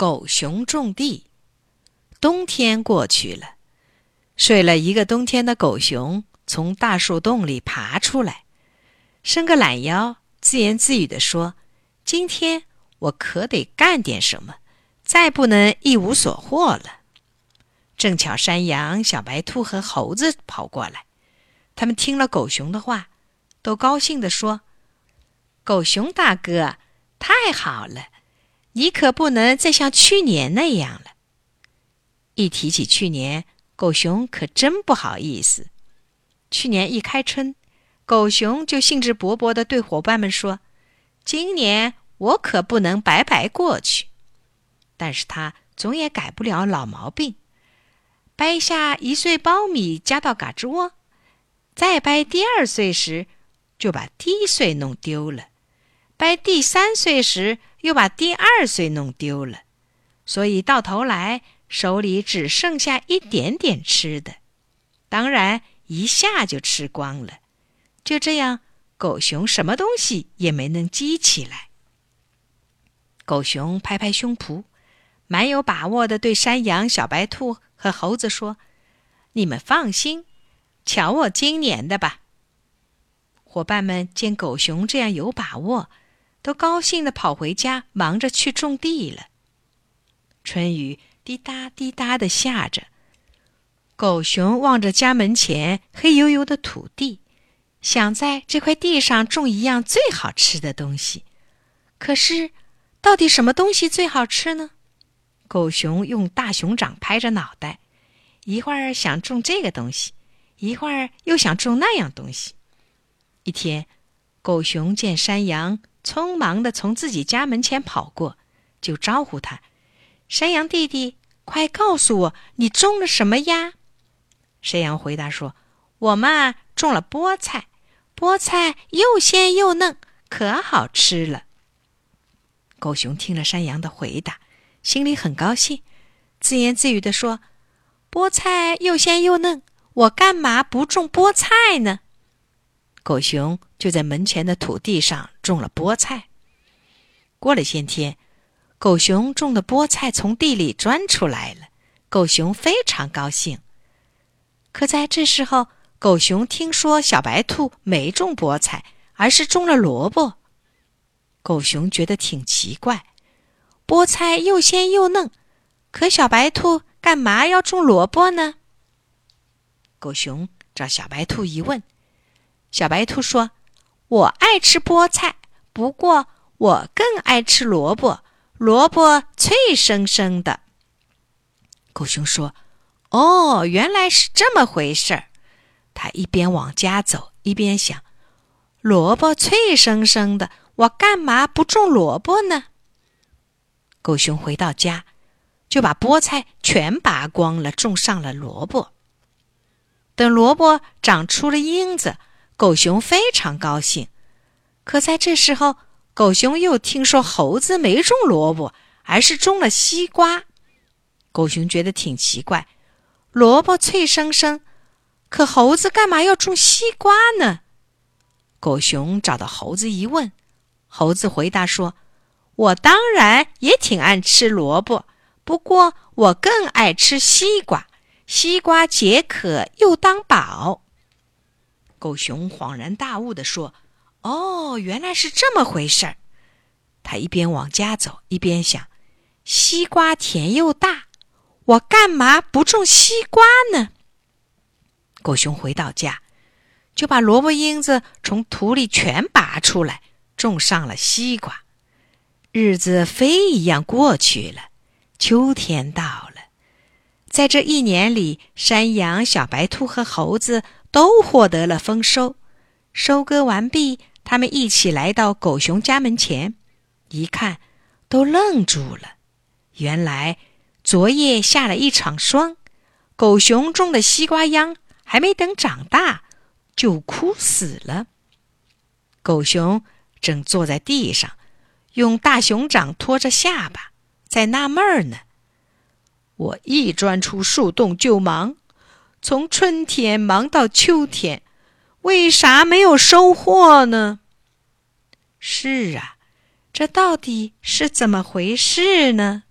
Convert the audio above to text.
狗熊种地。冬天过去了，睡了一个冬天的狗熊从大树洞里爬出来，伸个懒腰，自言自语地说：“今天我可得干点什么，再不能一无所获了。”正巧山羊、小白兔和猴子跑过来，他们听了狗熊的话，都高兴地说：“狗熊大哥，太好了！你可不能再像去年那样了。”一提起去年，狗熊可真不好意思。去年一开春，狗熊就兴致勃勃地对伙伴们说：“今年我可不能白白过去。”但是他总也改不了老毛病，掰下一穗苞米夹到嘎吱窝，再掰第二穗时，就把第一穗弄丢了；掰第三穗时，又把第二穗弄丢了。所以到头来。手里只剩下一点点吃的，当然一下就吃光了。就这样，狗熊什么东西也没能积起来。狗熊拍拍胸脯，蛮有把握的对山羊、小白兔和猴子说：“你们放心，瞧我今年的吧。”伙伴们见狗熊这样有把握，都高兴的跑回家，忙着去种地了。春雨。滴答滴答的下着，狗熊望着家门前黑油油的土地，想在这块地上种一样最好吃的东西。可是，到底什么东西最好吃呢？狗熊用大熊掌拍着脑袋，一会儿想种这个东西，一会儿又想种那样东西。一天，狗熊见山羊匆忙的从自己家门前跑过，就招呼他：“山羊弟弟。”快告诉我，你种了什么呀？山羊回答说：“我嘛种了菠菜，菠菜又鲜又嫩，可好吃了。”狗熊听了山羊的回答，心里很高兴，自言自语地说：“菠菜又鲜又嫩，我干嘛不种菠菜呢？”狗熊就在门前的土地上种了菠菜。过了些天。狗熊种的菠菜从地里钻出来了，狗熊非常高兴。可在这时候，狗熊听说小白兔没种菠菜，而是种了萝卜。狗熊觉得挺奇怪，菠菜又鲜又嫩，可小白兔干嘛要种萝卜呢？狗熊找小白兔一问，小白兔说：“我爱吃菠菜，不过我更爱吃萝卜。”萝卜脆生生的。狗熊说：“哦，原来是这么回事儿。”他一边往家走，一边想：“萝卜脆生生的，我干嘛不种萝卜呢？”狗熊回到家，就把菠菜全拔光了，种上了萝卜。等萝卜长出了缨子，狗熊非常高兴。可在这时候，狗熊又听说猴子没种萝卜，而是种了西瓜。狗熊觉得挺奇怪，萝卜脆生生，可猴子干嘛要种西瓜呢？狗熊找到猴子一问，猴子回答说：“我当然也挺爱吃萝卜，不过我更爱吃西瓜，西瓜解渴又当宝。”狗熊恍然大悟地说。哦，原来是这么回事儿。他一边往家走，一边想：西瓜甜又大，我干嘛不种西瓜呢？狗熊回到家，就把萝卜缨子从土里全拔出来，种上了西瓜。日子飞一样过去了，秋天到了。在这一年里，山羊、小白兔和猴子都获得了丰收。收割完毕。他们一起来到狗熊家门前，一看，都愣住了。原来昨夜下了一场霜，狗熊种的西瓜秧还没等长大，就枯死了。狗熊正坐在地上，用大熊掌托着下巴，在纳闷儿呢。我一钻出树洞就忙，从春天忙到秋天。为啥没有收获呢？是啊，这到底是怎么回事呢？